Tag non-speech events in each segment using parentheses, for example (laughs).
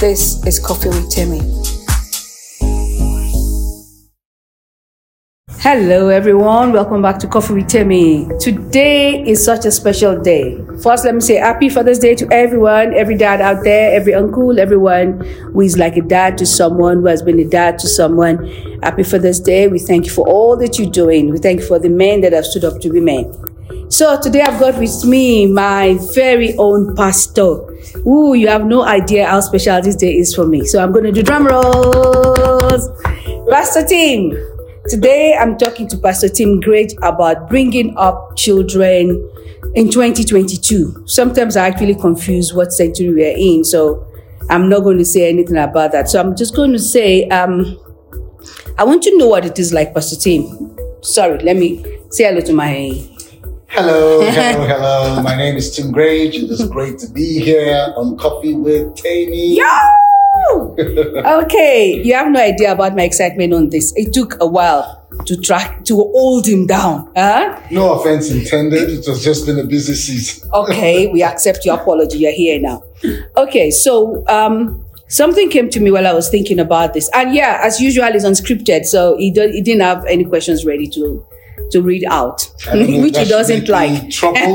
This is Coffee with Timmy. Hello, everyone. Welcome back to Coffee with Timmy. Today is such a special day. First, let me say Happy Father's Day to everyone, every dad out there, every uncle, everyone who is like a dad to someone, who has been a dad to someone. Happy Father's Day. We thank you for all that you're doing. We thank you for the men that have stood up to women. So today I've got with me my very own pastor. Ooh, you have no idea how special this day is for me. So I'm going to do drum rolls. Pastor Tim. Today I'm talking to Pastor Tim Grage about bringing up children in 2022. Sometimes I actually confuse what century we're in, so I'm not going to say anything about that. So I'm just going to say, um, I want to know what it is like, Pastor Tim. Sorry, let me say hello to my Hello, (laughs) hello, hello. My name is Tim Grage. It is great to be here on Coffee with Tammy. Yo! (laughs) okay, you have no idea about my excitement on this. It took a while to track to hold him down. Huh? No offense intended. It was just been a busy season. (laughs) Okay, we accept your apology. You're here now. Okay, so um something came to me while I was thinking about this. And yeah, as usual, it's unscripted, so he, he didn't have any questions ready to to read out, (laughs) which he doesn't like. Trouble. (laughs)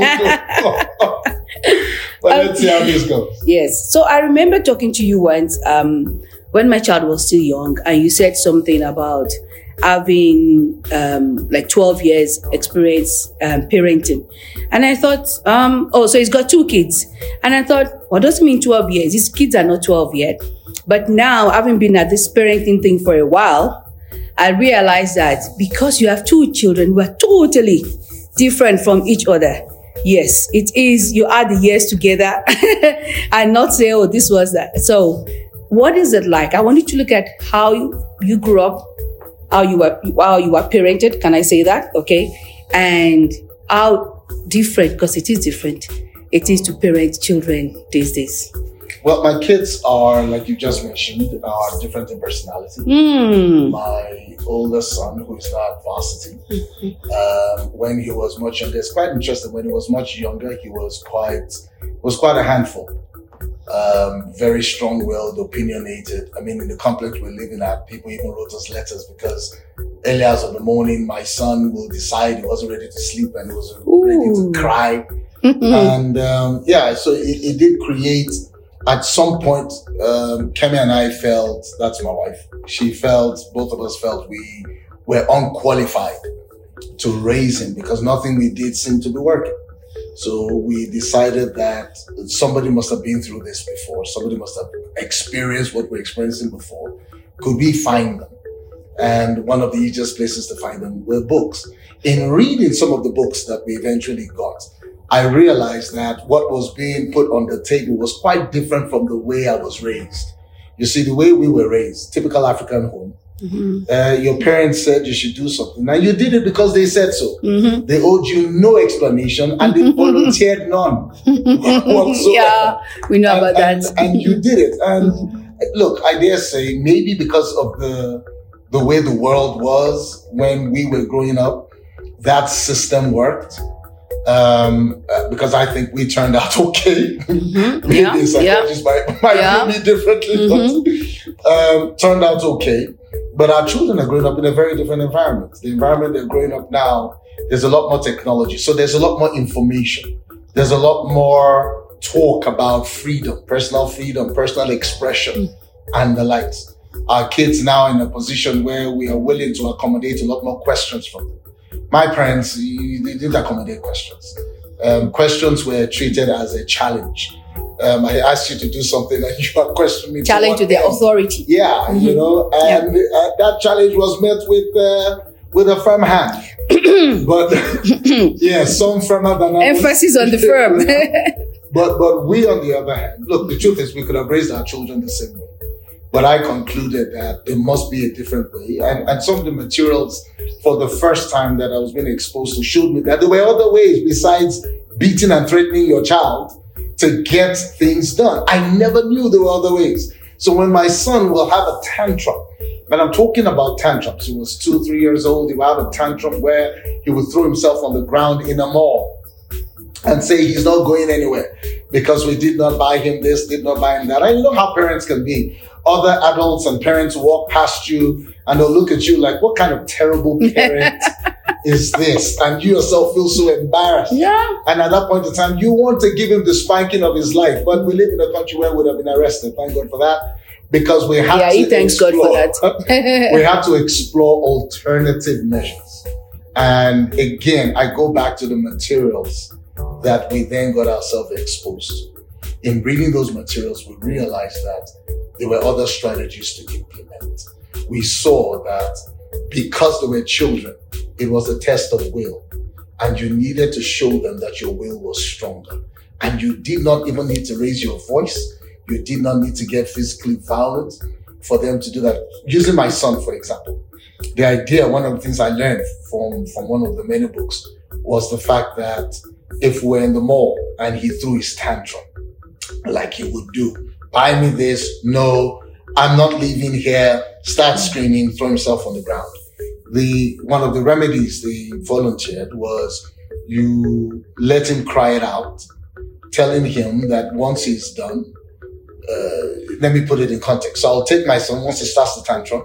but let's see how this goes. Yes. So I remember talking to you once um, when my child was still young, and you said something about having um, like 12 years experience um, parenting. And I thought, um, oh, so he's got two kids. And I thought, what does it mean 12 years? His kids are not 12 yet. But now, having been at this parenting thing for a while, I realized that because you have two children who are totally different from each other. Yes, it is. You add the years together (laughs) and not say, oh, this was that. So, what is it like? I want you to look at how you grew up, how you were, how you were parented. Can I say that? Okay. And how different, because it is different, it is to parent children these days. Well, my kids are, like you just mentioned, are different in personality. Hmm. My oldest son, who is now at varsity, um, when he was much younger, it's quite interesting. When he was much younger, he was quite was quite a handful. Um, very strong-willed, opinionated. I mean, in the complex we're living at, people even wrote us letters because early hours of the morning, my son will decide he wasn't ready to sleep and he was ready to cry. (laughs) and um, yeah, so it, it did create at some point, um, Kemi and I felt, that's my wife, she felt, both of us felt we were unqualified to raise him because nothing we did seemed to be working. So we decided that somebody must have been through this before. Somebody must have experienced what we're experiencing before. Could we find them? And one of the easiest places to find them were books. In reading some of the books that we eventually got, I realized that what was being put on the table was quite different from the way I was raised. You see, the way we were raised, typical African home, uh, your parents said you should do something. Now you did it because they said so. Mhm. They owed you no explanation and they volunteered none (laughs) (laughs) whatsoever. yeah, we know about and, that. and, and you did it. And look, I dare say, maybe because of the the way the world was when we were growing up, that system worked. Um, uh, because I think we turned out (laughs) okay. Mhm. Maybe Yeah, a yeah. might, might (laughs) Yeah. view me differently, but um, turned out okay. But our children are growing up in a very different environment. The environment they're growing up now, there's a lot more technology. So there's a lot more information. There's a lot more talk about freedom, personal freedom, personal expression, and the likes. Our kids now in a position where we are willing to accommodate a lot more questions from them. My parents, they didn't accommodate questions. Um, questions were treated as a challenge. Um, I asked you to do something and (laughs) you are questioning me. Challenge to their end? authority. Yeah, you Mhm. know, and uh, that challenge was met with uh, with a firm hand. (clears throat) but (laughs) yeah, some firmer than others. Emphasis on the firm. (laughs) But but we, on the other hand, look, the truth is we could have raised our children the same way. But I concluded that there must be a different way. And, and some of the materials for the first time that I was being exposed to showed me that there were other ways besides beating and threatening your child to get things done. I never knew there were other ways. So when my son will have a tantrum, and I'm talking about tantrums, he was two, three years old, he will have a tantrum where he would throw himself on the ground in a mall and say he's not going anywhere because we did not buy him this, did not buy him that. I know how parents can be. Other adults and parents walk past you and they'll look at you like, what kind of terrible parent (laughs) is this? And you yourself feel so embarrassed. Yeah. And at that point in time, you want to give him the spanking of his life. But we live in a country where we would have been arrested. Thank God for that. Because we have Yeah, to he thanks God for that. (laughs) we have to explore alternative measures. And again, I go back to the materials that we then got ourselves exposed to. In reading those materials, we realized that there were other strategies to implement. We saw that because they were children, it was a test of will. And you needed to show them that your will was stronger. And you did not even need to raise your voice. You did not need to get physically violent for them to do that. Using my son, for example, the idea, one of the things I learned from, from one of the many books was the fact that if we're in the mall and he threw his tantrum, like he would do, buy me this, no, I'm not leaving here, start screaming, throw himself on the ground. The, one of the remedies they volunteered was you let him cry it out, telling him that once he's done, uh, let me put it in context. So I'll take my son once he starts the tantrum.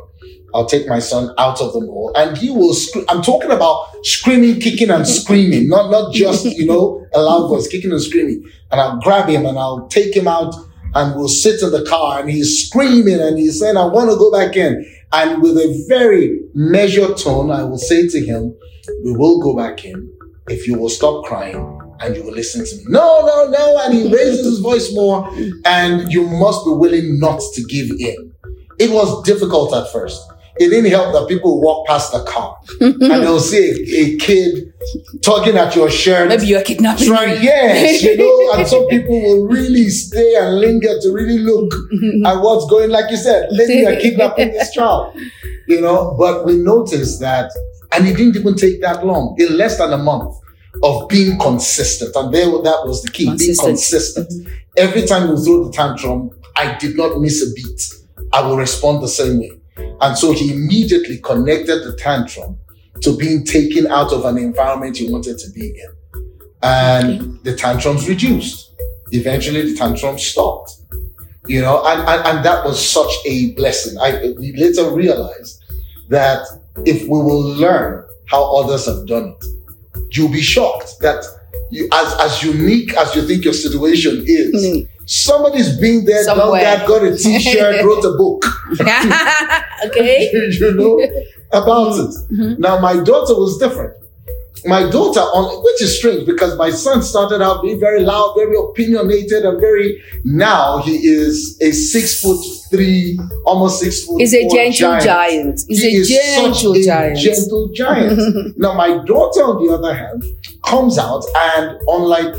I'll take my son out of the mall and he will scream. I'm talking about screaming, kicking and screaming, not, not just, you know, a loud voice, kicking and screaming. And I'll grab him and I'll take him out and we'll sit in the car and he's screaming and he's saying, I want to go back in. And with a very measured tone, I will say to him, we will go back in if you will stop crying and you will listen to me. No, no, no. And he raises his voice more and you must be willing not to give in. It was difficult at first. It didn't help that people walk past the car and they'll see a, a kid tugging at your shirt. Maybe you're kidnapping. Trying, yes, you (laughs) know, and some people will really stay and linger to really look (laughs) at what's going. Like you said, maybe you're (laughs) kidnapping this child, you know. But we noticed that, and it didn't even take that long. In less than a month of being consistent, and there that was the key: Consistent. being consistent. Every time we throw the tantrum, I did not miss a beat. I will respond the same way, and so he immediately connected the tantrum to being taken out of an environment you wanted to be in. And the tantrums reduced. Eventually the tantrums stopped. You know, and, and, and that was such a blessing. I we later realized that if we will learn how others have done it, you'll be shocked that you, as, as unique as you think your situation is, Mm. somebody's been there, done that, got a t-shirt, (laughs) wrote a book. (laughs) (laughs) okay. you know, about it. Mhm. Now, my daughter was different. My daughter, on which is strange because my son started out being very loud, very opinionated, and very. Now he is a six foot three, almost six foot. He's a gentle giant. He's He a is such gentle a giant. gentle giant. (laughs) now, my daughter, on the other hand, comes out and unlike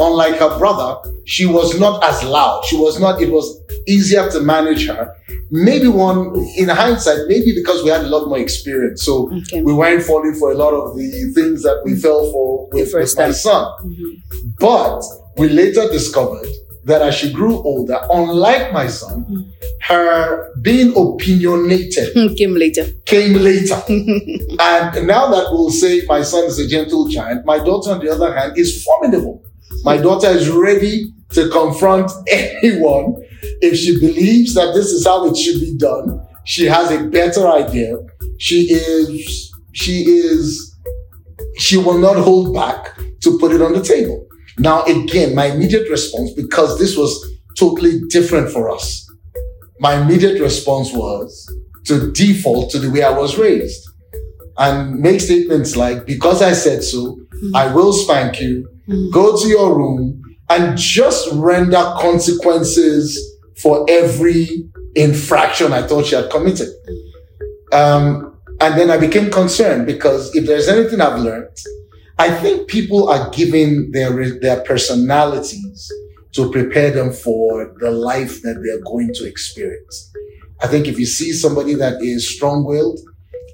unlike her brother, she was not as loud. She was not. It was easier to manage her. Maybe one, in hindsight, maybe because we had a lot more experience, so Okay. we weren't falling for a lot of the things that we fell for with, with my son. Mhm. But we later discovered that as she grew older, unlike my son, Mm. her being opinionated (laughs) Came later. came later. (laughs) and now that we'll say my son is a gentle giant, my daughter, on the other hand, is formidable. My daughter is ready to confront (laughs) anyone if she believes that this is how it should be done. She has a better idea. She is, she is, she will not hold back to put it on the table. Now, again, my immediate response, because this was totally different for us, my immediate response was to default to the way I was raised and make statements like, because I said so, I will spank you, Mhm. go to your room, and just render consequences for every infraction I thought she had committed. Um, and then I became concerned because if there's anything I've learned, I think people are giving their, their personalities to prepare them for the life that they're going to experience. I think if you see somebody that is strong willed,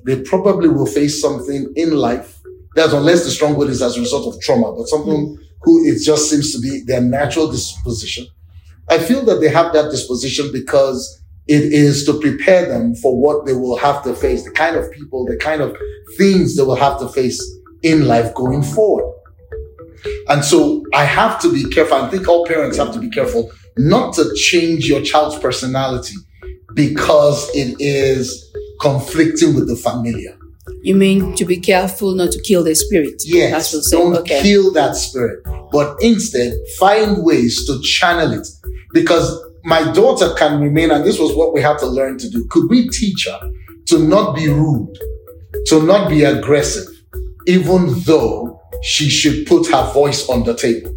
they probably will face something in life. That's unless the strong will is as a result of trauma, but something who it just seems to be their natural disposition. I feel that they have that disposition because it is to prepare them for what they will have to face, the kind of people, the kind of things they will have to face in life going forward. And so I have to be careful. I think all parents have to be careful not to change your child's personality because it is conflicting with the familiar. You mean to be careful not to kill the spirit? Yes. That's what don't okay. kill that spirit, but instead find ways to channel it. Because my daughter can remain, and this was what we had to learn to do. Could we teach her to not be rude, to not be aggressive, even though she should put her voice on the table?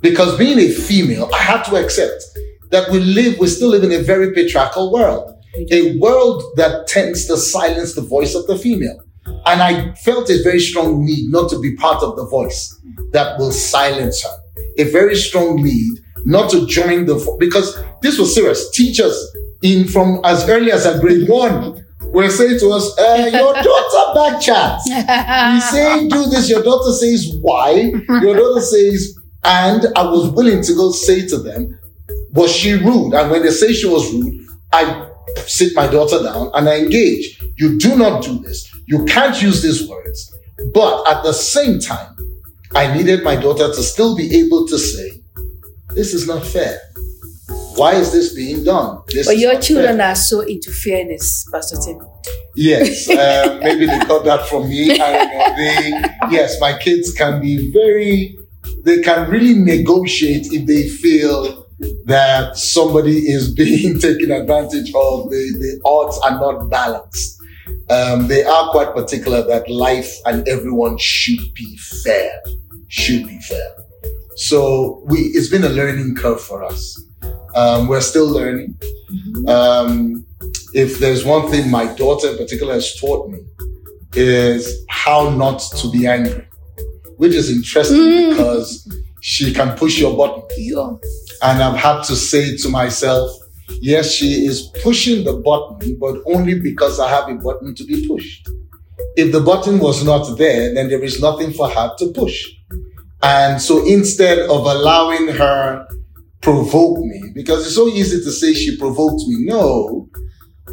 Because being a female, I had to accept that we live, we still live in a very patriarchal world, a world that tends to silence the voice of the female. And I felt a very strong need not to be part of the voice that will silence her. A very strong need not to join the, because this was serious. Teachers in from as early as a grade one were saying to us, uh, your (laughs) daughter back chats. (laughs) You say do this, your daughter says why, your daughter says, and I was willing to go say to them, was she rude? And when they say she was rude, I sit my daughter down and I engage. You do not do this. You can't use these words. But at the same time, I needed my daughter to still be able to say, this is not fair. Why is this being done? This But your children fair." are so into fairness, Pastor Tim. Yes, uh, (laughs) maybe they got that from me. I don't know. They, yes, my kids can be very, they can really negotiate if they feel that somebody is being (laughs) taken advantage of. The, the odds are not balanced. Um, they are quite particular that life and everyone should be fair, should be fair. So we, it's been a learning curve for us. Um, we're still learning. Um, if there's one thing my daughter in particular has taught me is how not to be angry, which is interesting Mm. because she can push your button. Yeah. And I've had to say to myself, yes, she is pushing the button, but only because I have a button to be pushed. If the button was not there, then there is nothing for her to push. And so instead of allowing her provoke me, because it's so easy to say she provoked me. No,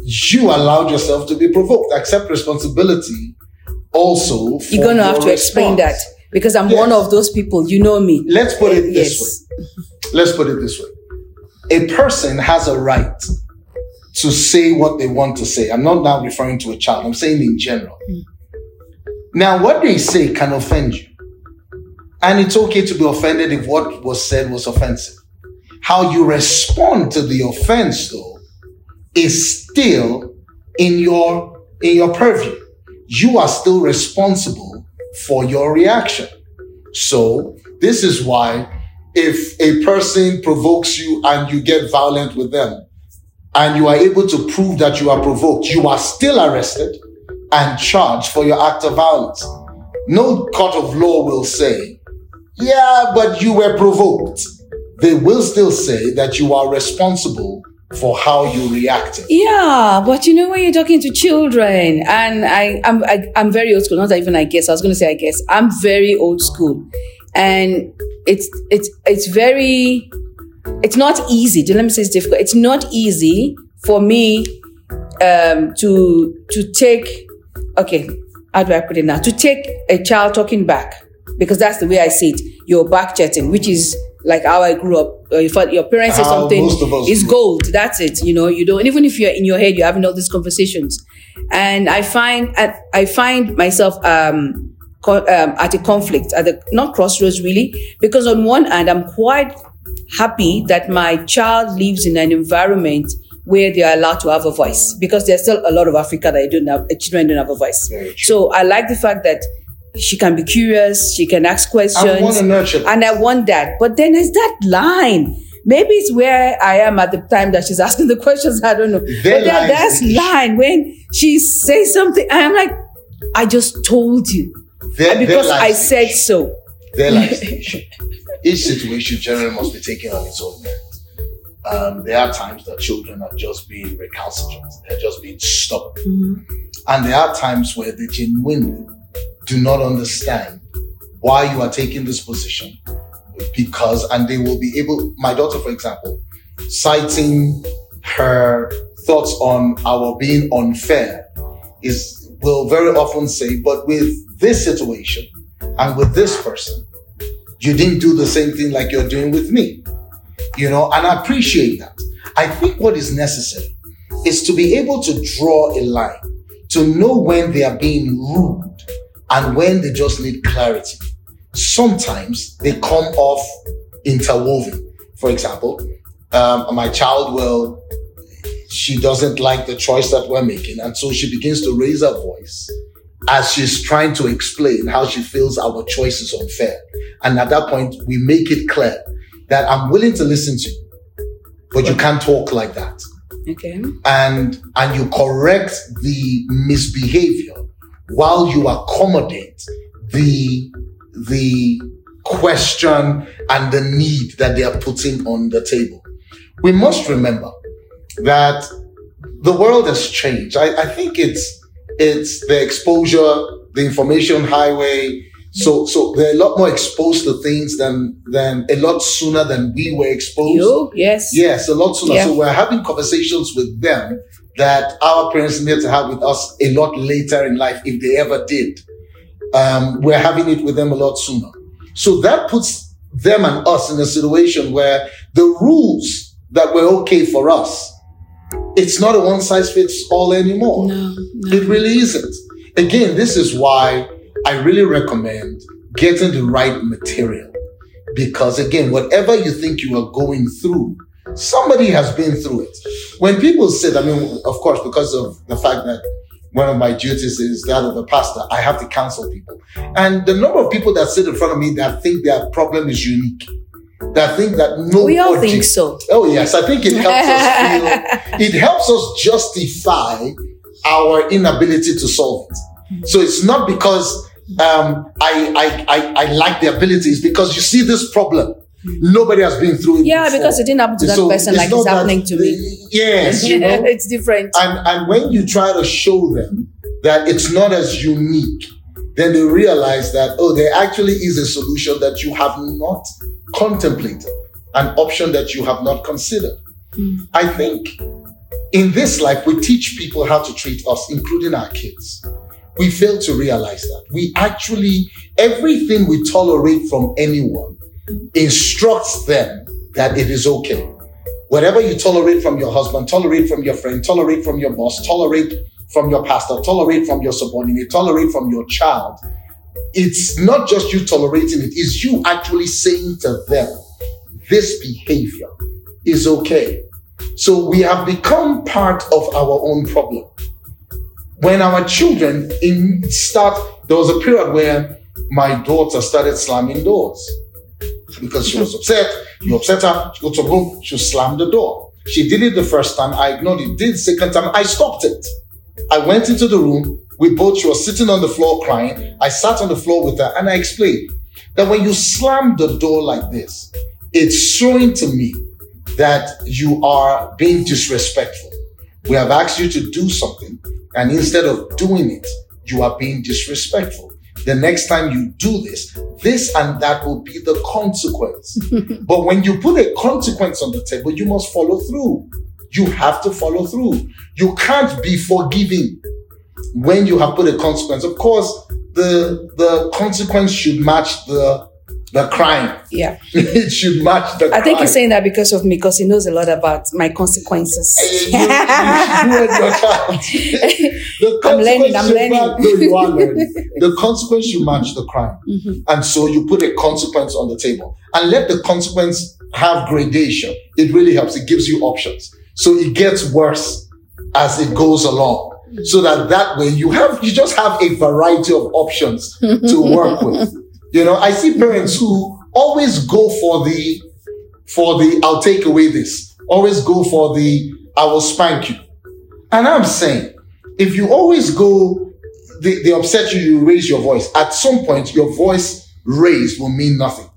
you allowed yourself to be provoked. Accept responsibility also. For You're going to have to explain that because I'm Yes. one of those people. You know me. Let's put it this Yes. way. Let's put it this way. A person has a right to say what they want to say. I'm not now referring to a child. I'm saying in general. Hmm. Now, what they say can offend you. And it's okay to be offended if what was said was offensive. How you respond to the offense, though, is still in your, in your purview. You are still responsible for your reaction. So this is why if a person provokes you and you get violent with them and you are able to prove that you are provoked, you are still arrested and charged for your act of violence. No court of law will say, yeah, but you were provoked. They will still say that you are responsible for how you reacted. Yeah, but you know when you're talking to children, and I, I'm, I, I'm very old school. Not even I guess. I was going to say I guess. I'm very old school, and it's it's it's very, it's not easy. Let me say it's difficult. It's not easy for me um, to to take. Okay, how do I put it now? To take a child talking back because that's the way I see it. You're back chatting, which is like how I grew up. Uh, your parents say something, most of us it's gold. That's it. You know, you don't even if you're in your head, you're having all these conversations, and I find I, I find myself um, um, at a conflict at the not crossroads really because on one hand I'm quite happy that my child lives in an environment where they are allowed to have a voice because there's still a lot of Africa that don't have children don't have a voice. So I like the fact that she can be curious, she can ask questions. I want to nurture that. And I want that. But then there's that line. Maybe it's where I am at the time that she's (laughs) asking the questions. I don't know. There but lies that's line when she says something. I'm like, I just told you. And because I said so. There lies the (laughs) issue. Each situation generally must be taken on its own merit. Um, there are times that children are just being recalcitrant, they're just being stubborn. And there are times where they genuinely do not understand why you are taking this position because, and they will be able, my daughter, for example, citing her thoughts on our being unfair is will very often say, but with this situation and with this person, You didn't do the same thing like you're doing with me. You know, and I appreciate that. I think what is necessary is to be able to draw a line, to know when they are being rude and when they just need clarity. Sometimes they come off interwoven. For example, um, my child will, she doesn't like the choice that we're making. And so she begins to raise her voice as she's trying to explain how she feels our choice is unfair. And at that point, we make it clear that I'm willing to listen to you, but you can't talk like that. Okay. And and you correct the misbehavior while you accommodate the the question and the need that they are putting on the table. We must remember that the world has changed. I, I think it's it's the exposure, the information highway, so, so they're a lot more exposed to things than, than a lot sooner than we were exposed. You? Yes. Yes, a lot sooner. Yeah. So we're having conversations with them that our parents need to have with us a lot later in life, if they ever did. Um, we're having it with them a lot sooner. So that puts them and us in a situation where the rules that were okay for us, it's not a one size fits all anymore. No, no. It really isn't. Again, this is why I really recommend getting the right material. Because again, whatever you think you are going through, somebody has been through it. When people sit, I mean, of course, because of the fact that one of my duties is that of a pastor, I have to counsel people. And the number of people that sit in front of me that think their problem is unique, that think that no We all think so. Oh yes, I think it (laughs) helps us feel, it helps us justify our inability to solve it. So it's not because um, I, I, I, I like the ability, it's because you see this problem. Nobody has been through it. Yeah, before. because it didn't happen to that So person like it's that- happening to me. Yes, you (laughs) know. it's different. and and when you try to show them that it's not as unique, then they realize that oh, there actually is a solution that you have not contemplated, an option that you have not considered. Hmm. I think in this life we teach people how to treat us, including our kids. We fail to realize that we actually everything we tolerate from anyone instructs them that it is okay. Whatever you tolerate from your husband, tolerate from your friend, tolerate from your boss, tolerate from your pastor, tolerate from your subordinate, tolerate from your child. It's not just you tolerating it, it's you actually saying to them, this behavior is okay. So we have become part of our own problem. When our children in start, there was a period where my daughter started slamming doors because she was mm-hmm. upset. You upset her, she go to room, she slammed the door. She did it the first time, I ignored it. Did it second time, I stopped it. I went into the room. We both, she was sitting on the floor crying. I sat on the floor with her and I explained that when you slam the door like this, it's showing to me that you are being disrespectful. We have asked you to do something, and instead of doing it, you are being disrespectful. The next time you do this, this and that will be the consequence. (laughs) but when you put a consequence on the table, you must follow through. You have to follow through. You can't be forgiving when you have put a consequence. Of course, the the consequence should match the the crime. Yeah. (laughs) it should match the I think he's saying that because of me, because he knows a lot about my consequences. you, (laughs) you, you. (laughs) The I'm learning, I'm learning. match- no, you are learning. The consequence should match the crime. Mhm. And so you put a consequence on the table and let the consequence have gradation. It really helps. It gives you options. So it gets worse as it goes along. Mm-hmm. So that that way you have, you just have a variety of options to (laughs) work with. You know, I see parents who always go for the, for the, I'll take away this. Always go for the, I will spank you. And I'm saying, if you always go, they, they upset you, you raise your voice. At some point, your voice raised will mean nothing.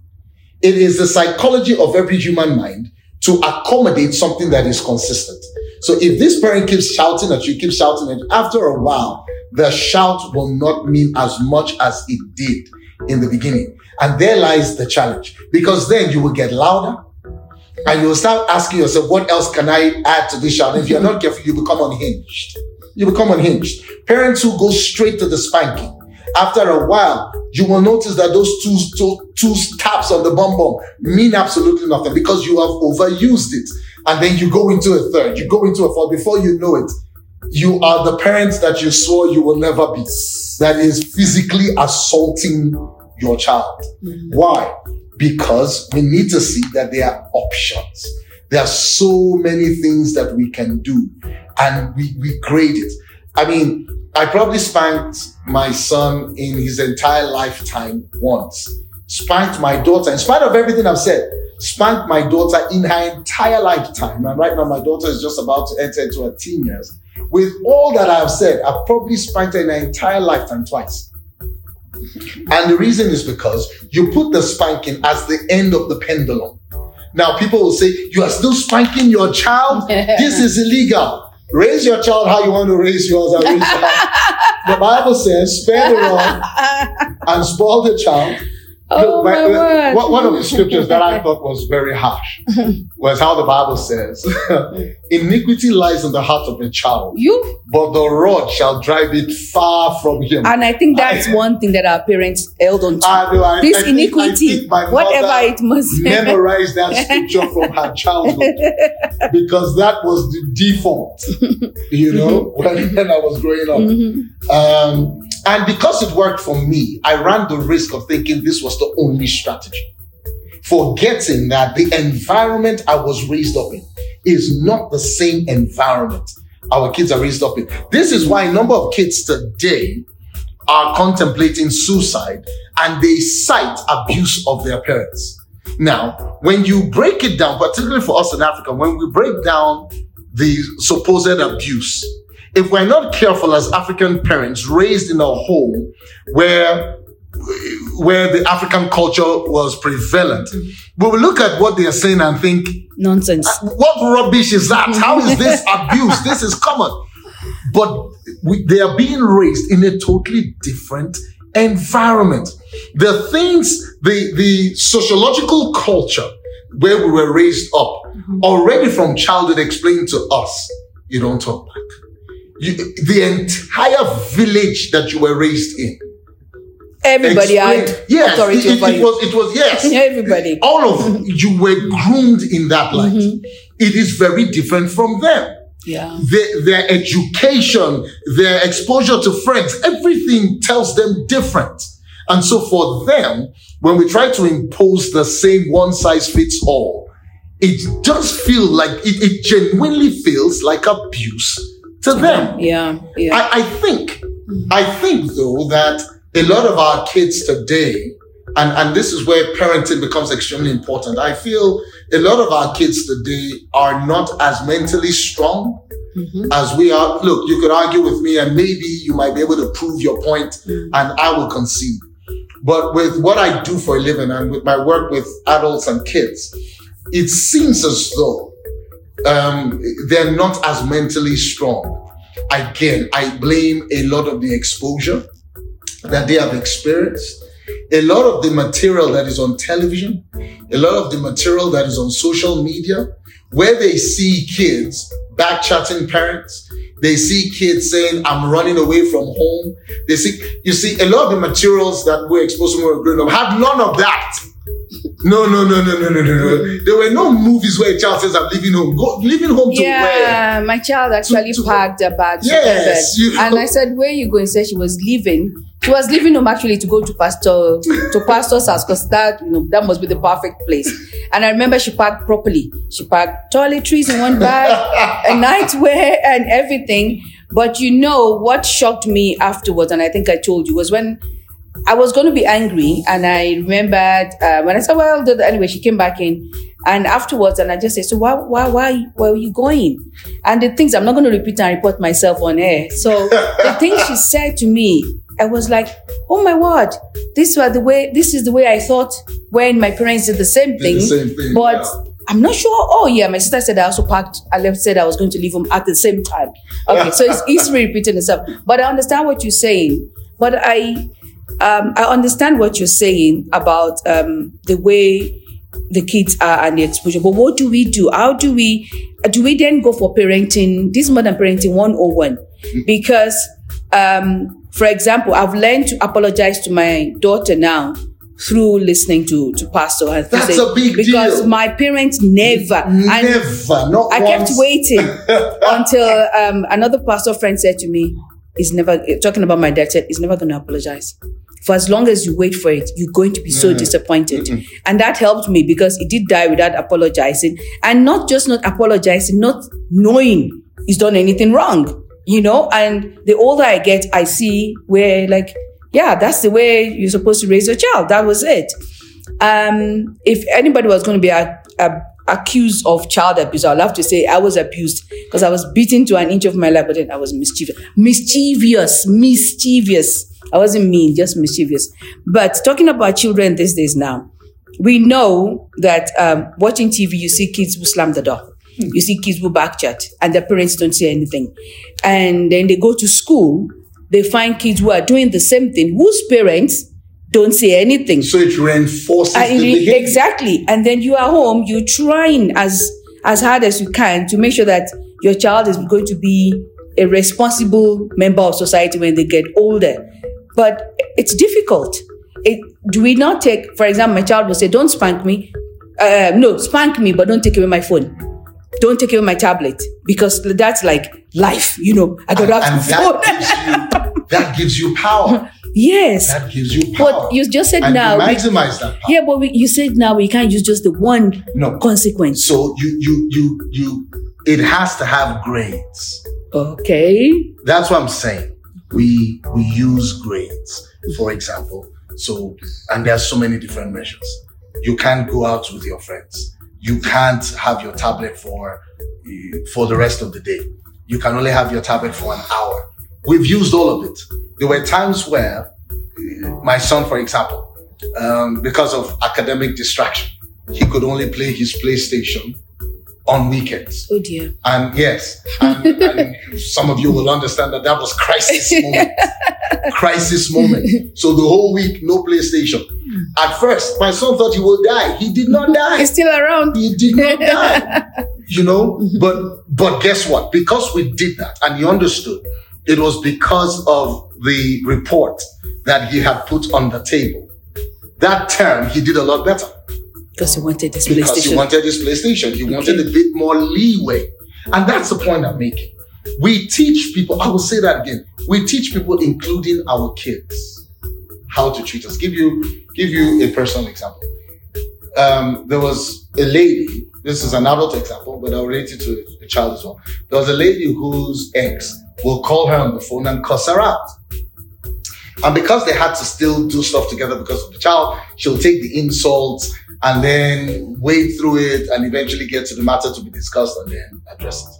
It is the psychology of every human mind to accommodate something that is consistent. So if this parent keeps shouting at you, keeps shouting at you, after a while, the shout will not mean as much as it did in the beginning. And there lies the challenge because then you will get louder and you'll start asking yourself, what else can I add to this shout? If you're not careful, you become unhinged. You become unhinged. Parents who go straight to the spanking After a while, you will notice that those two, two, two taps on the bum bum mean absolutely nothing because you have overused it. And then you go into a third, you go into a fourth. Before you know it, you are the parents that you swore you will never be. That is physically assaulting your child. Mm-hmm. Why? Because we need to see that there are options. There are so many things that we can do and we, we grade it. I mean, I probably spanked my son in his entire lifetime once. Spanked my daughter, in spite of everything I've said, spanked my daughter in her entire lifetime. And right now, my daughter is just about to enter into her teen years. With all that I've said, I've probably spanked her in her entire lifetime twice. And the reason is because you put the spanking as the end of the pendulum. Now, people will say, You are still spanking your child? this is illegal. Raise your child how you want to raise yours. Raise (laughs) the Bible says, spare the rod and spoil the child Oh, my word. One of the scriptures that I thought was very harsh (laughs) was how the Bible says, (laughs) iniquity lies in the heart of a child. You? But the rod shall drive it far from him. And I think that's I, one thing that our parents held on to. I, I, this iniquity, whatever it must be. memorize that scripture from her childhood (laughs) because that was the default, you know, when, when I was growing up. Mm-hmm. Um, and because it worked for me, I ran the risk of thinking this was the only strategy. Forgetting that the environment I was raised up in is not the same environment our kids are raised up in. This is why a number of kids today are contemplating suicide and they cite abuse of their parents. Now, when you break it down, particularly for us in Africa, when we break down the supposed abuse, if we're not careful as African parents raised in a home where where the African culture was prevalent, we will look at what they are saying and think nonsense. Uh, what rubbish is that? How is this (laughs) abuse? This is common. But we, they are being raised in a totally different environment. The things, the, the sociological culture where we were raised up mm-hmm. already from childhood explained to us, you don't talk back you, the entire village that you were raised in. Everybody had yes, authority it, it, it was it was yes. (laughs) Everybody. All of you were groomed in that light. Mm-hmm. It is very different from them. Yeah. Their, their education, their exposure to friends, everything tells them different. And so for them, when we try to impose the same one size fits all, it does feel like it, it genuinely feels like abuse to them. Yeah, yeah. I, I think, I think though that a lot of our kids today, and, and this is where parenting becomes extremely important. I feel a lot of our kids today are not as mentally strong mm-hmm. as we are. Look, you could argue with me and maybe you might be able to prove your point mm-hmm. and I will concede. But with what I do for a living and with my work with adults and kids, it seems as though um, they're not as mentally strong. Again, I blame a lot of the exposure that they have experienced, a lot of the material that is on television, a lot of the material that is on social media, where they see kids back chatting parents. They see kids saying, I'm running away from home. They see, you see, a lot of the materials that we're exposed to when we were growing up had none of that. No, no, no, no, no, no, no, no. There were no movies where a child says, "I'm leaving home." Go, leaving home to yeah, where? Yeah, my child actually to, to, packed a bag. Yes, you know. and I said, "Where are you going?" Said she was leaving. She was leaving home actually to go to pastor to (laughs) pastor's house because that you know that must be the perfect place. And I remember she packed properly. She packed toiletries in one bag, a (laughs) nightwear, and everything. But you know what shocked me afterwards, and I think I told you was when I was going to be angry, and I remembered uh, when I said, "Well, anyway," she came back in, and afterwards, and I just said, "So why, why, why, where are you going?" And the things I'm not going to repeat and report myself on air. So the things she said to me, I was like, "Oh my word, this was the way. This is the way I thought when my parents did the same thing." The same thing but. Yeah. I'm not sure. Oh yeah, my sister said I also packed. I left said I was going to leave them at the same time. Okay, so it's easily repeating itself. But I understand what you're saying. But I um, I understand what you're saying about um, the way the kids are and the exposure, but what do we do? How do we do we then go for parenting? This modern parenting 101 because Um, for example, I've learned to apologize to my daughter now through listening to to pastor and That's say- a big because deal. my parents never Never, not I kept waiting (laughs) until um, another pastor friend said to me, "He's never talking about my dad." Said he's never going to apologize. For as long as you wait for it, you're going to be so disappointed, and that helped me because he did die without apologizing, and not just not apologizing, not knowing he's done anything wrong. You know, and the older I get, I see where like, yeah, that's the way you're supposed to raise your child. That was it um, if anybody was going to be a, a, accused of child abuse, I'd love to say I was abused because I was beaten to an inch of my life, but then I was mischievous, mischievous, mischievous. I wasn't mean, just mischievous. But talking about children these days now, we know that um, watching TV, you see kids who slam the door. You see kids who backchat and their parents don't say anything. And then they go to school, they find kids who are doing the same thing, whose parents don't say anything. So it reinforces Uh, it- exactly. And then you are home, you're trying as as hard as you can to make sure that your child is going to be a responsible member of society when they get older. But it's difficult. It, do we not take, for example, my child will say, "Don't spank me." Uh, no, spank me, but don't take away my phone. Don't take away my tablet because that's like life. You know, I got to and have that phone. gives you (laughs) that gives you power. yes, That gives you power. but you just said and now. you we- maximize that power. yeah, but we, you said now we can't use just the one No. consequence. So you you you you it has to have grades. Okay. That's what I'm saying. We we use grades, for example. So and there are so many different measures. You can't go out with your friends. You can't have your tablet for for the rest of the day. You can only have your tablet for an hour. We've used all of it. There were times where uh, my son, for example, um, because of academic distraction, he could only play his PlayStation on weekends. Oh dear. And yes, and, and (laughs) some of you will understand that that was crisis (laughs) moment. crisis moment. So the whole week, no PlayStation. At first, my son thought he would die. He did not die. He's still around. He did not (laughs) die. You know, but but guess what? Because we did that, and he understood, it was because of the report that he had put on the table. That term, he did a lot better Because he wanted this because he PlayStation. wanted this PlayStation. He wanted a bit more leeway. And that's the point I'm making. We teach people, I will say that again. We teach people, including our kids, how to treat us. Give you, give you a personal example. Um, there was a lady, this is an adult example, but I'll relate it to a child as well. There was a lady whose ex will call her on the phone and cuss her out. And because they had to still do stuff together because of the child, she'll take the insults and then wade through it and eventually get to the matter to be discussed and then address it.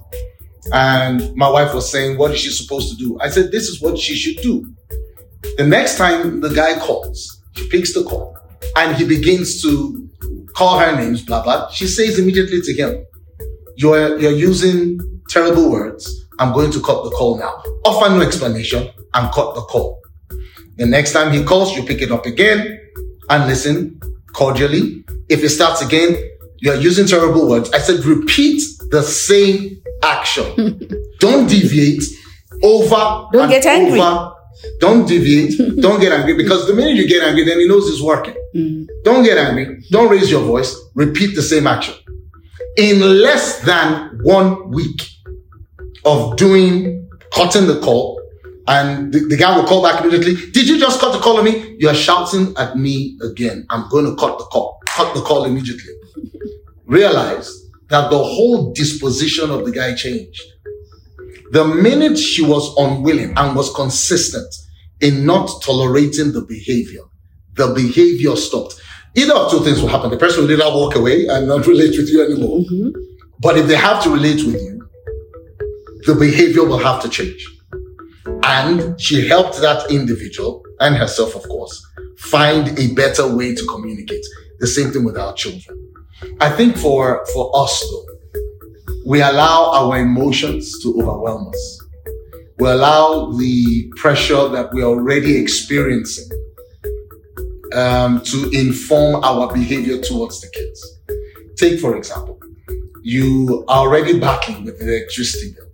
And my wife was saying, What is she supposed to do? I said, This is what she should do. The next time the guy calls, she picks the call and he begins to call her names, blah, blah. She says immediately to him, You're, you're using terrible words. I'm going to cut the call now. Offer no explanation and cut the call. The next time he calls, you pick it up again and listen cordially. If it starts again, you're using terrible words. I said, repeat the same action. (laughs) Don't deviate over. Don't get angry. over. Don't deviate. (laughs) don't get angry because the minute you get angry, then he knows it's working. Mm. Don't get angry. Don't raise your voice. Repeat the same action. In less than one week of doing, cutting the call, and the, the guy will call back immediately. Did you just cut the call on me? You're shouting at me again. I'm going to cut the call. Cut the call immediately. Realize that the whole disposition of the guy changed. The minute she was unwilling and was consistent in not tolerating the behavior, the behavior stopped. Either of two things will happen. The person will either walk away and not (laughs) relate with you anymore. Mm-hmm. But if they have to relate with you, the behavior will have to change. And she helped that individual and herself, of course, find a better way to communicate. The same thing with our children. I think for, for us though, we allow our emotions to overwhelm us. We allow the pressure that we're already experiencing um, to inform our behavior towards the kids. Take, for example, you are already battling with the electricity bill.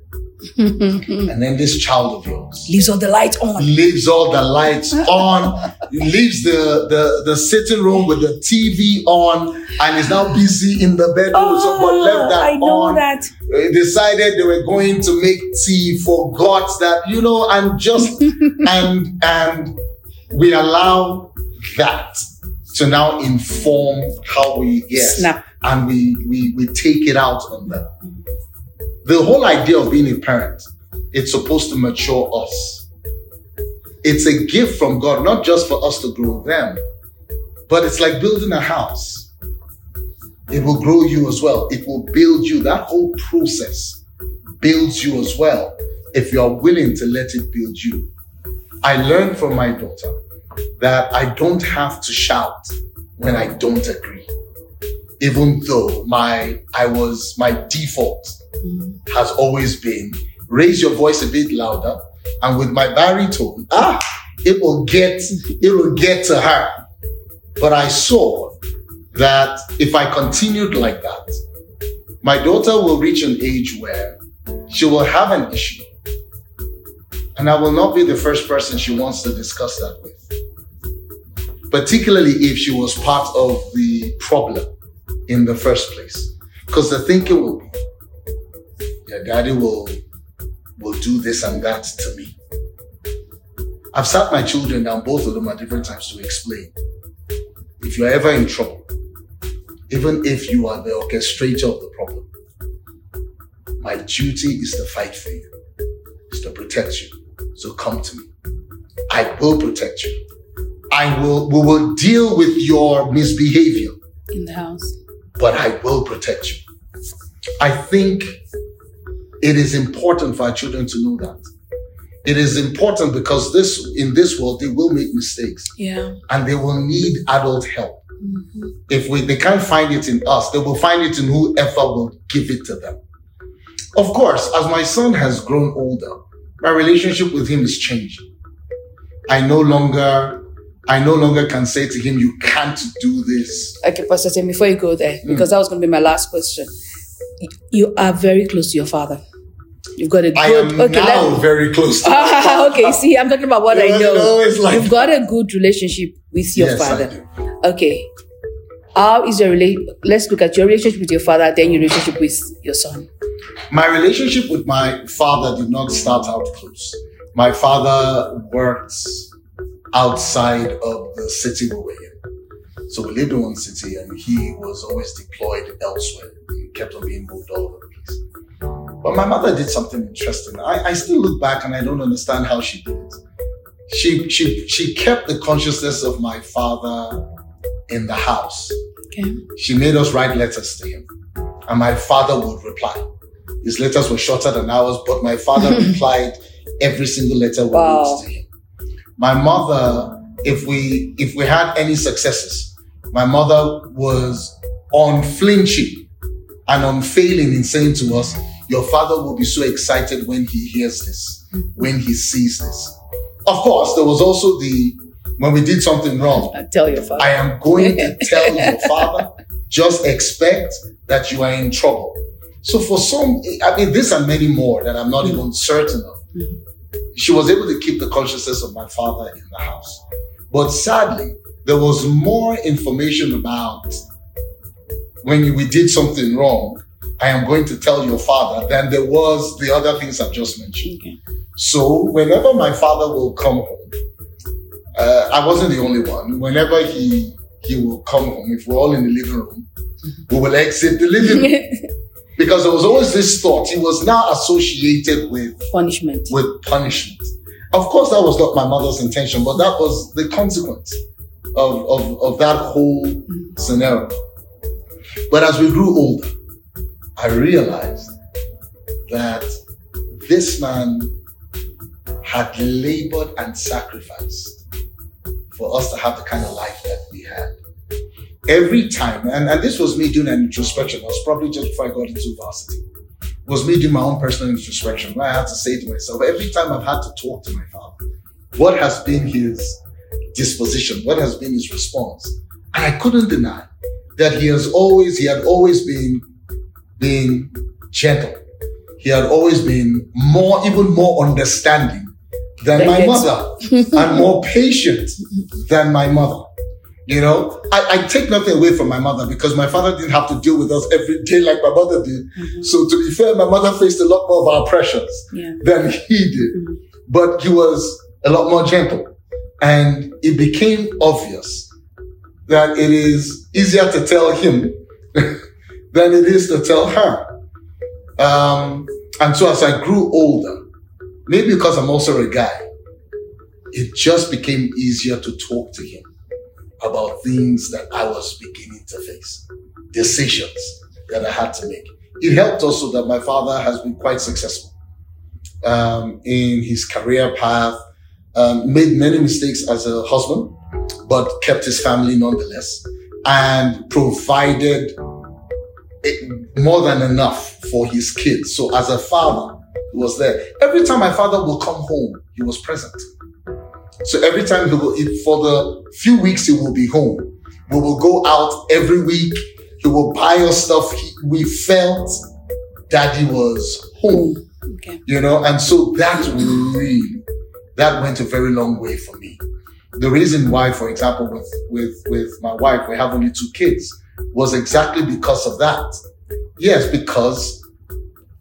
(laughs) and then this child of yours Leaves all the lights on. leaves all the lights on, leaves the, the, the sitting room with the TV on, and is now busy in the bedroom. so, but left ah, that Oh, I know on. that. They decided they were going to make tea, forgot that, you know, and just, (laughs) and, and we allow that to now inform how we, yes, Snap. and we, we, we take it out on them. The whole idea of being a parent, it's supposed to mature us. It's a gift from God, not just for us to grow them, but it's like building a house. It will grow you as well. It will build you. That whole process builds you as well if you are willing to let it build you. I learned from my daughter that I don't have to shout when I don't agree. Even though my I was my default has always been raise your voice a bit louder and with my baritone, ah, it will get it will get to her. But I saw that if I continued like that, my daughter will reach an age where she will have an issue. And I will not be the first person she wants to discuss that with. Particularly if she was part of the problem in the first place. Because the thinking will be, your daddy will will do this and that to me. I've sat my children down, both of them at different times, to explain. If you're ever in trouble, even if you are the orchestrator of the problem, my duty is to fight for you, is to protect you. So come to me. I will protect you. I will, we will deal with your misbehavior, In the house. but I will protect you. I think it is important for our children to know that. It is important because this, in this world, they will make mistakes Yeah. and they will need adult help. Mhm. If we, they can't find it in us, they will find it in whoever will give it to them. Of course, as my son has grown older, my relationship with him is changing. I no longer, I no longer can say to him, you can't do this. Okay, Pastor Tim, before you go there, because that was going to be my last question. You are very close to your father. You've got a good. I am okay, now very close to (laughs) Ah, okay, see, I'm talking about what I know. know, like- You've got a good relationship with your Yes, father. Okay. How is your relation? Let's look at your relationship with your father, then your relationship with your son. My relationship with my father did not start out close. My father worked outside of the city we were in. So we lived in one city and he was always deployed elsewhere. Kept on being moved all over the place. But my mother did something interesting. I, I still look back and I don't understand how she did it. She, she, she kept the consciousness of my father in the house Okay. she made us write letters to him. And my father would reply. His letters were shorter than ours, but my father (laughs) replied every single letter we Wow. wrote to him. My mother, if we if we had any successes, my mother was unflinching and unfailing in saying to us, Your father will be so excited when he hears this, when he sees this. Of course, there was also the when we did something wrong, I tell your father. I am going to (laughs) tell your father, just expect that you are in trouble. So for some, I mean, this and many more that I'm not even certain of, Mhm. she was able to keep the consciousness of my father in the house. But sadly, there was more information about when we did something wrong, I am going to tell your father than there was the other things I've just mentioned. okay. So whenever my father will come home, uh, I wasn't the only one. Whenever he he will come home, if we're all in the living room, we will exit the living room (laughs) because there was always this thought. He was now associated with Punishment. with punishment. Of course, that was not my mother's intention, but that was the consequence of of, of that whole scenario. But as we grew older, I realized that this man had labored and sacrificed for us to have the kind of life that we had. Every time, and, and this was me doing an introspection, it was probably just before I got into varsity, it was me doing my own personal introspection I had to say to myself, every time I've had to talk to my father, what has been his disposition? What has been his response? And I couldn't deny that he has always, he had always been, been gentle. he had always been more, even more understanding than my mother (laughs) and more patient than my mother. You know, I, I, take nothing away from my mother because my father didn't have to deal with us every day like my mother did. Mm-hmm. So to be fair, my mother faced a lot more of our pressures yeah. than he did. Mm-hmm. But he was a lot more gentle. And it became obvious that it is easier to tell him (laughs) than it is to tell her. Um, and so as I grew older, maybe because I'm also a guy, it just became easier to talk to him about things that I was beginning to face, decisions that I had to make. It helped also that my father has been quite successful um, in his career path, um, made many mistakes as a husband, but kept his family nonetheless, and provided more than enough for his kids. So as a father, he was there. Every time my father will come home, he was present. So every time he will, for the few weeks he will be home, we will go out every week. He will buy us stuff. He, we felt daddy was home, okay. you know, and so that really, that went a very long way for me. The reason why, for example, with, with, with my wife, we have only two kids was exactly because of that. Yes, because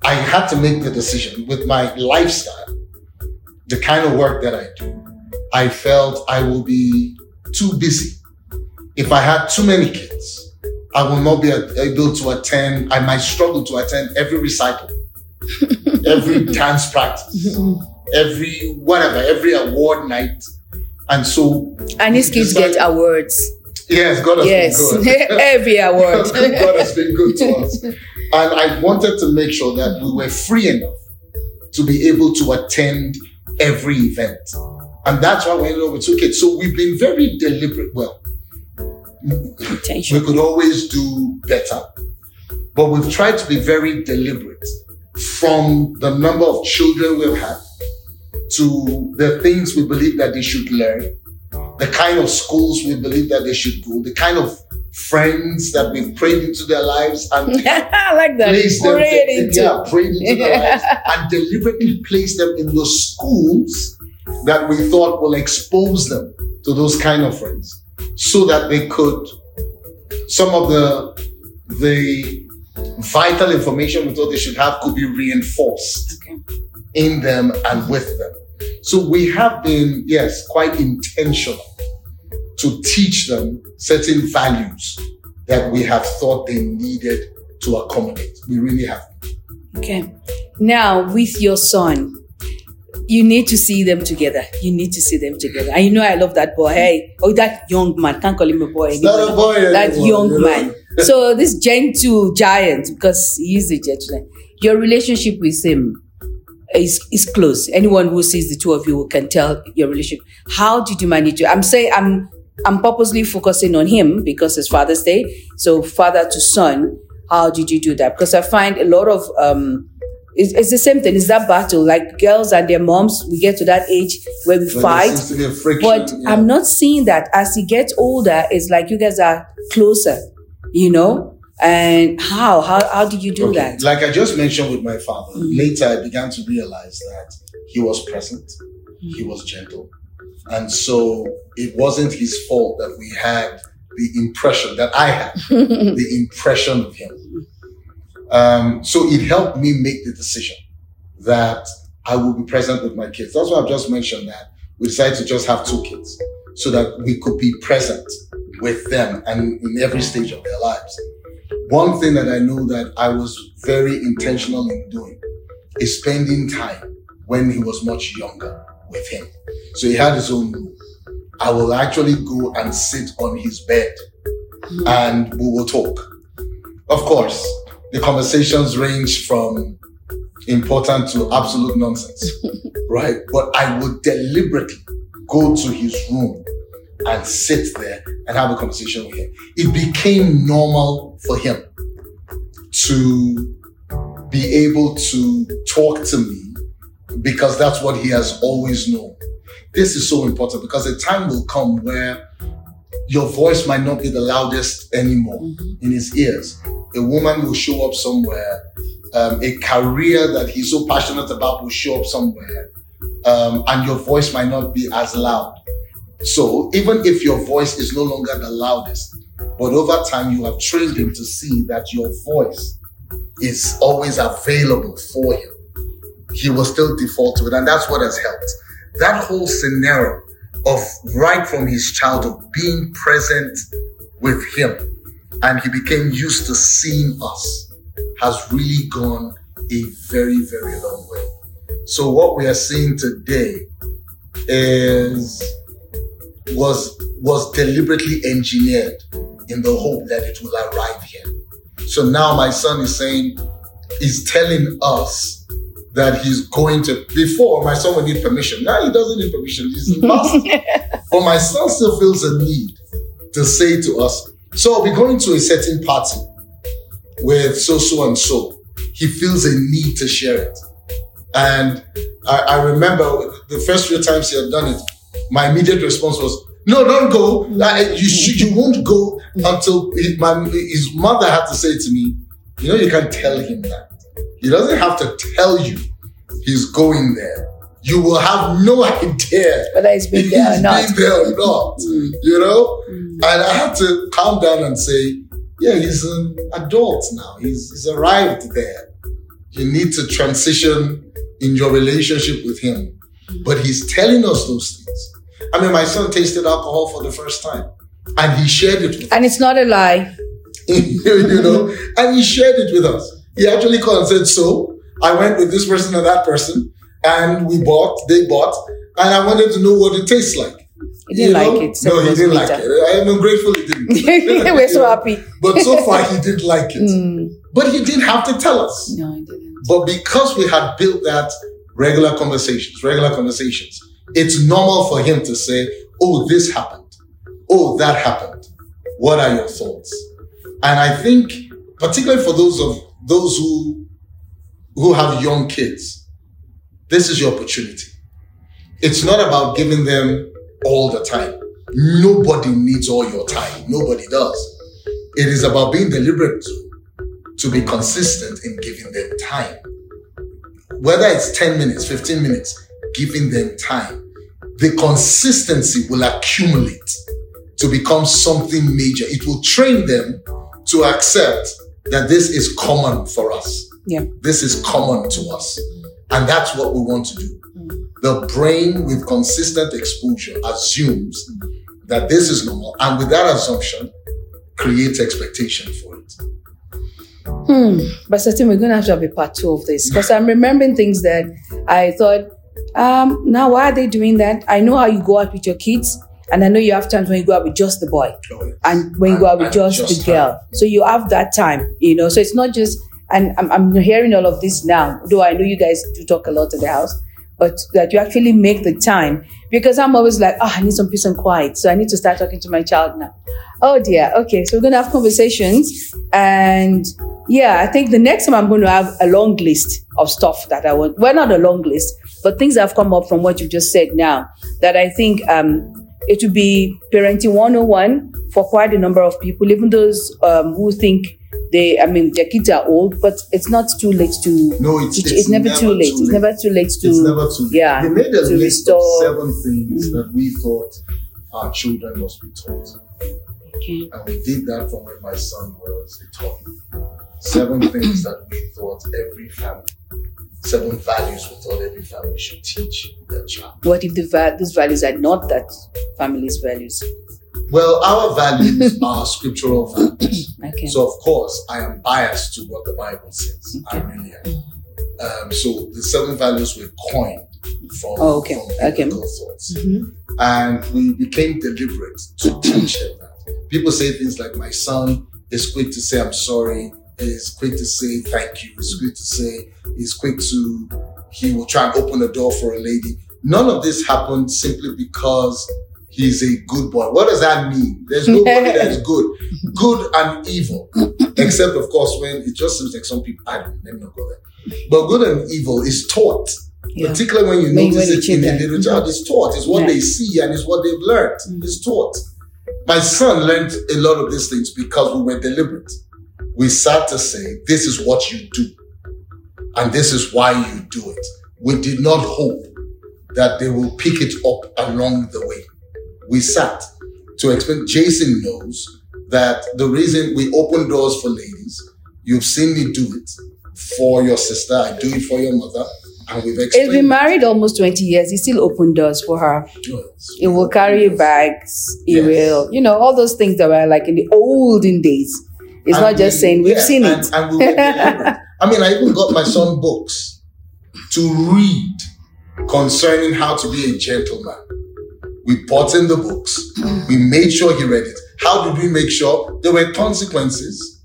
I had to make the decision with my lifestyle, the kind of work that I do. I felt I will be too busy. If I had too many kids, I will not be able to attend. I might struggle to attend every recital, (laughs) every dance practice, mm-hmm. every whatever, every award night. And so. And his kids get awards. Yes, God has yes. been good. (laughs) Every award. (laughs) God has been good to us. And I wanted to make sure that we were free enough to be able to attend every event. And that's why we ended up with two kids. So we've been very deliberate. Well, Attention. we could always do better, but we've tried to be very deliberate from the number of children we've had to the things we believe that they should learn the kind of schools we believe that they should go, the kind of friends that we've prayed into their lives and (laughs) I like that. Place them prayed into. Yeah, prayed into their (laughs) lives and deliberately place them in those schools that we thought will expose them to those kind of friends so that they could some of the the vital information we thought they should have could be reinforced okay. In them and with them so we have been, yes, quite intentional to teach them certain values that we have thought they needed to accommodate. We really have. Okay. Now, with your son, you need to see them together. You need to see them together. And you know, I love that boy. Hey, oh, that young man. Can't call him a boy anymore. Not a boy anymore, that young man. so this gentle giant, because he is a gentleman. Your relationship with him, is, is close. Anyone who sees the two of you can tell your relationship. How did you manage to? I'm saying I'm I'm purposely focusing on him because it's Father's Day. So father to son, how did you do that? Because I find a lot of um it's, it's the same thing. It's that battle. Like girls and their moms, we get to that age where we fight. but yeah. I'm not seeing that as he gets older. It's like you guys are closer. You know, and how? How, how did you do okay. that? Like I just mentioned with my father, mm-hmm. later I began to realize that he was present, mm-hmm. he was gentle. And so it wasn't his fault that we had the impression that I had, (laughs) the impression of him. Um, so it helped me make the decision that I will be present with my kids. That's why I've just mentioned that we decided to just have two kids so that we could be present with them and in every stage of their lives. One thing that I know that I was very intentional in doing is spending time when he was much younger with him. So he had his own room. I will actually go and sit on his bed and we will talk. Of course, the conversations range from important to absolute nonsense, (laughs) right? But I would deliberately go to his room and sit there and have a conversation with him. It became normal for him to be able to talk to me because that's what he has always known. This is so important because a time will come where your voice might not be the loudest anymore mm-hmm. in his ears. A woman will show up somewhere um, a career that he's so passionate about will show up somewhere, um, and your voice might not be as loud. So even if your voice is no longer the loudest, but over time you have trained him to see that your voice is always available for him, he will still default to it, and that's what has helped. That whole scenario of right from his childhood being present with him, and he became used to seeing us has really gone a very, very long way. So what we are seeing today is was was deliberately engineered in the hope that it will arrive here. So now my son is saying, he's telling us that he's going to. Before my son would need permission. Now he doesn't need permission. He's (laughs) must. but my son still feels a need to say to us. So we're going to a certain party with so so and so. He feels a need to share it. And I, I remember the first few times he had done it, my immediate response was, "No, don't go. Like, you should, you won't go until his, my, his mother had to say to me, you know, you can tell him that. He doesn't have to tell you he's going there. You will have no idea whether he's been there or not. Been there or not. (laughs) Mm. You know, mm. and I had to calm down and say, yeah, he's an adult now. He's, he's arrived there. You need to transition in your relationship with him. But he's telling us those things. I mean, my son tasted alcohol for the first time and he shared it with And it's not a lie. (laughs) you know, and he shared it with us. He actually called and said, So I went with this person and that person, and we bought, they bought, and I wanted to know what it tastes like. He didn't you know? like it. So no, he didn't like it. I am grateful he didn't. (laughs) We're so (laughs) happy. but so far, he didn't like it. Mm. But he didn't have to tell us. No, he didn't. But because we had built that regular conversations, regular conversations, it's normal for him to say, Oh, this happened. Oh, that happened. What are your thoughts? And I think, particularly for those of those who who have young kids, this is your opportunity. It's not about giving them all the time. Nobody needs all your time. Nobody does. It is about being deliberate to, to be consistent in giving them time. Whether it's 10 minutes, 15 minutes, giving them time. The consistency will accumulate to become something major. It will train them to accept that this is common for us. Yeah. This is common to us. And that's what we want to do. The brain with consistent exposure assumes that this is normal. And with that assumption, creates expectation for it. Hmm. But certain we're gonna have to have a part two of this because I'm remembering things that I thought, um, now why are they doing that? I know how you go out with your kids and I know you have times when you go out with just the boy and when you go out with just, just the girl. So you have that time, you know. So it's not just, and I'm, I'm hearing all of this now, though I know you guys do talk a lot at the house, but that you actually make the time because I'm always like, oh, I need some peace and quiet. So I need to start talking to my child now. Oh dear. Okay. So we're going to have conversations. And yeah, I think the next time I'm going to have a long list of stuff that I want. Well, not a long list, but things that have come up from what you just said now that I think, um, it will be parenting 101 for quite a number of people, even those um, who think they, I mean, their kids are old, but it's not too late to. No, it's, it's, it's never, never, too late. Too it's never too late to. It's never too late. Yeah. They made a list restore. of seven things mm. that we thought our children must be taught. Okay. And we did that from when my son was a toddler. Seven things that we thought every family seven values we thought every family should teach their child. What if the va- these values are not that family's values? Well, our values are scriptural values. Okay. So, of course, I am biased to what the Bible says. Okay. I really am. Um, so, the seven values were coined from, oh, okay. from okay. thoughts. Mm-hmm. And we became deliberate to teach them that. People say things like, my son is quick to say, I'm sorry is quick to say thank you. He's quick to say, he's quick to, he will try and open the door for a lady. None of this happened simply because he's a good boy. What does that mean? There's nobody that's good. Good and evil. Except, of course, when it just seems like some people, I don't let me not go there. But good and evil is taught. Yeah. Particularly when you Maybe notice when it in a little child, it's taught. It's what yeah. they see and it's what they've learned. Mm. It's taught. My son learned a lot of these things because we were deliberate we start to say, this is what you do. and this is why you do it. We did not hope that they will pick it up along the way. We sat to explain. Jason knows that the reason we open doors for ladies, you've seen me do it for your sister, I do it for your mother, and we've explained. He's been married almost 20 years. He still open doors for her. Yes. He will carry bags. He Yes. will, you know, all those things that were like in the olden days. It's And not just saying we've yeah, seen and, it. And we. (laughs) I mean, I even got my son books to read concerning how to be a gentleman. We bought in the books. Mm. We made sure he read it. How did we make sure there were consequences?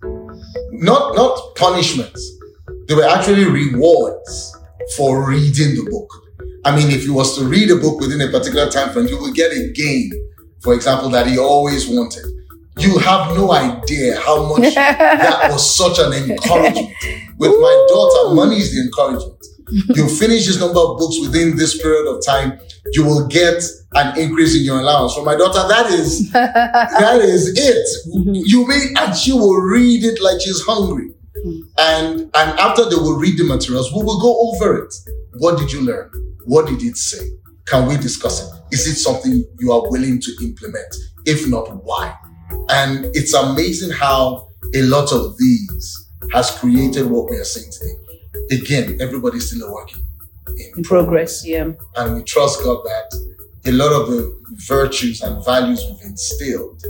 Not not punishments. There were actually rewards for reading the book. I mean, if he was to read a book within a particular time frame, he would get a game, for example, that he always wanted. You have no idea how much (laughs) that was such an encouragement. With my daughter, money is the encouragement. You finish this number of books within this period of time, you will get an increase in your allowance. For my daughter, that is (laughs) that is it. Mm-hmm. You mean, and she will read it like she's hungry. Mm-hmm. And and after they will read the materials, we will go over it. What did you learn? What did it say? Can we discuss it? Is it something you are willing to implement? If not, why? And it's amazing how a lot of these has created what we are seeing today. Again, everybody's still working in progress, yeah. and we trust God that a lot of the virtues and values we've instilled,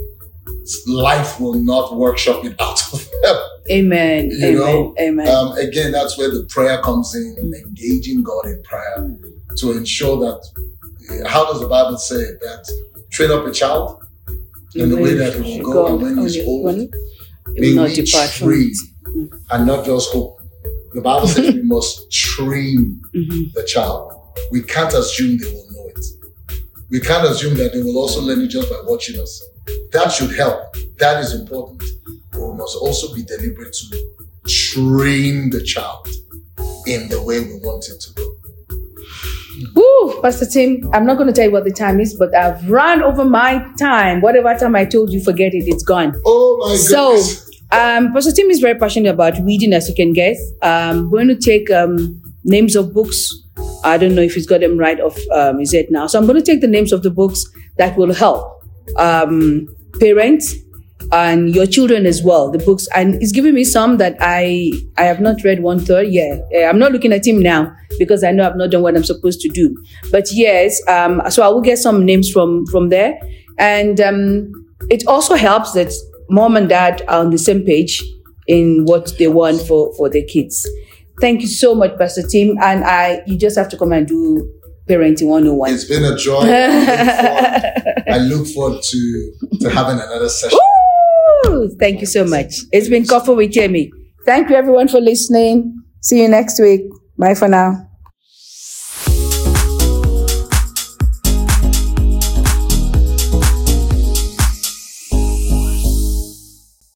life will not workshop it out of them. Amen. You Amen. know, Amen. Um, again, that's where the prayer comes in, engaging God in prayer to ensure that, how does the Bible say it? That train up a child in the way that he will go, and when he's old, may we it. and not just hope. The Bible says we must train Mhm. the child. We can't assume they will know it. We can't assume that they will also learn it just by watching us. That should help. That is important. But we must also be deliberate to train the child in the way we want it to go. Woo, Pastor Tim, I'm not going to tell you what the time is, but I've run over my time. Whatever time I told you, forget it. It's gone. Oh my So, goodness. Um, Pastor Tim is very passionate about reading, as you can guess. Um, going to take um, names of books. I don't know if he's got them right off um, his head now. So I'm going to take the names of the books that will help um, parents and your children as well. The books, and he's giving me some that I I have not read one third. Yeah, I'm not looking at him now because I know I've not done what I'm supposed to do. But yes, um, so I will get some names from from there, and um, it also helps that mom and dad are on the same page in what they want for for their kids. Thank you so much, Pastor Tim, and I you just have to come and do parenting 101. It's been a joy. I look forward, (laughs) I look forward to, to having another session. Woo! Thank you so much. It's been Coffee with Jamie. Thank you everyone for listening. See you next week. Bye for now.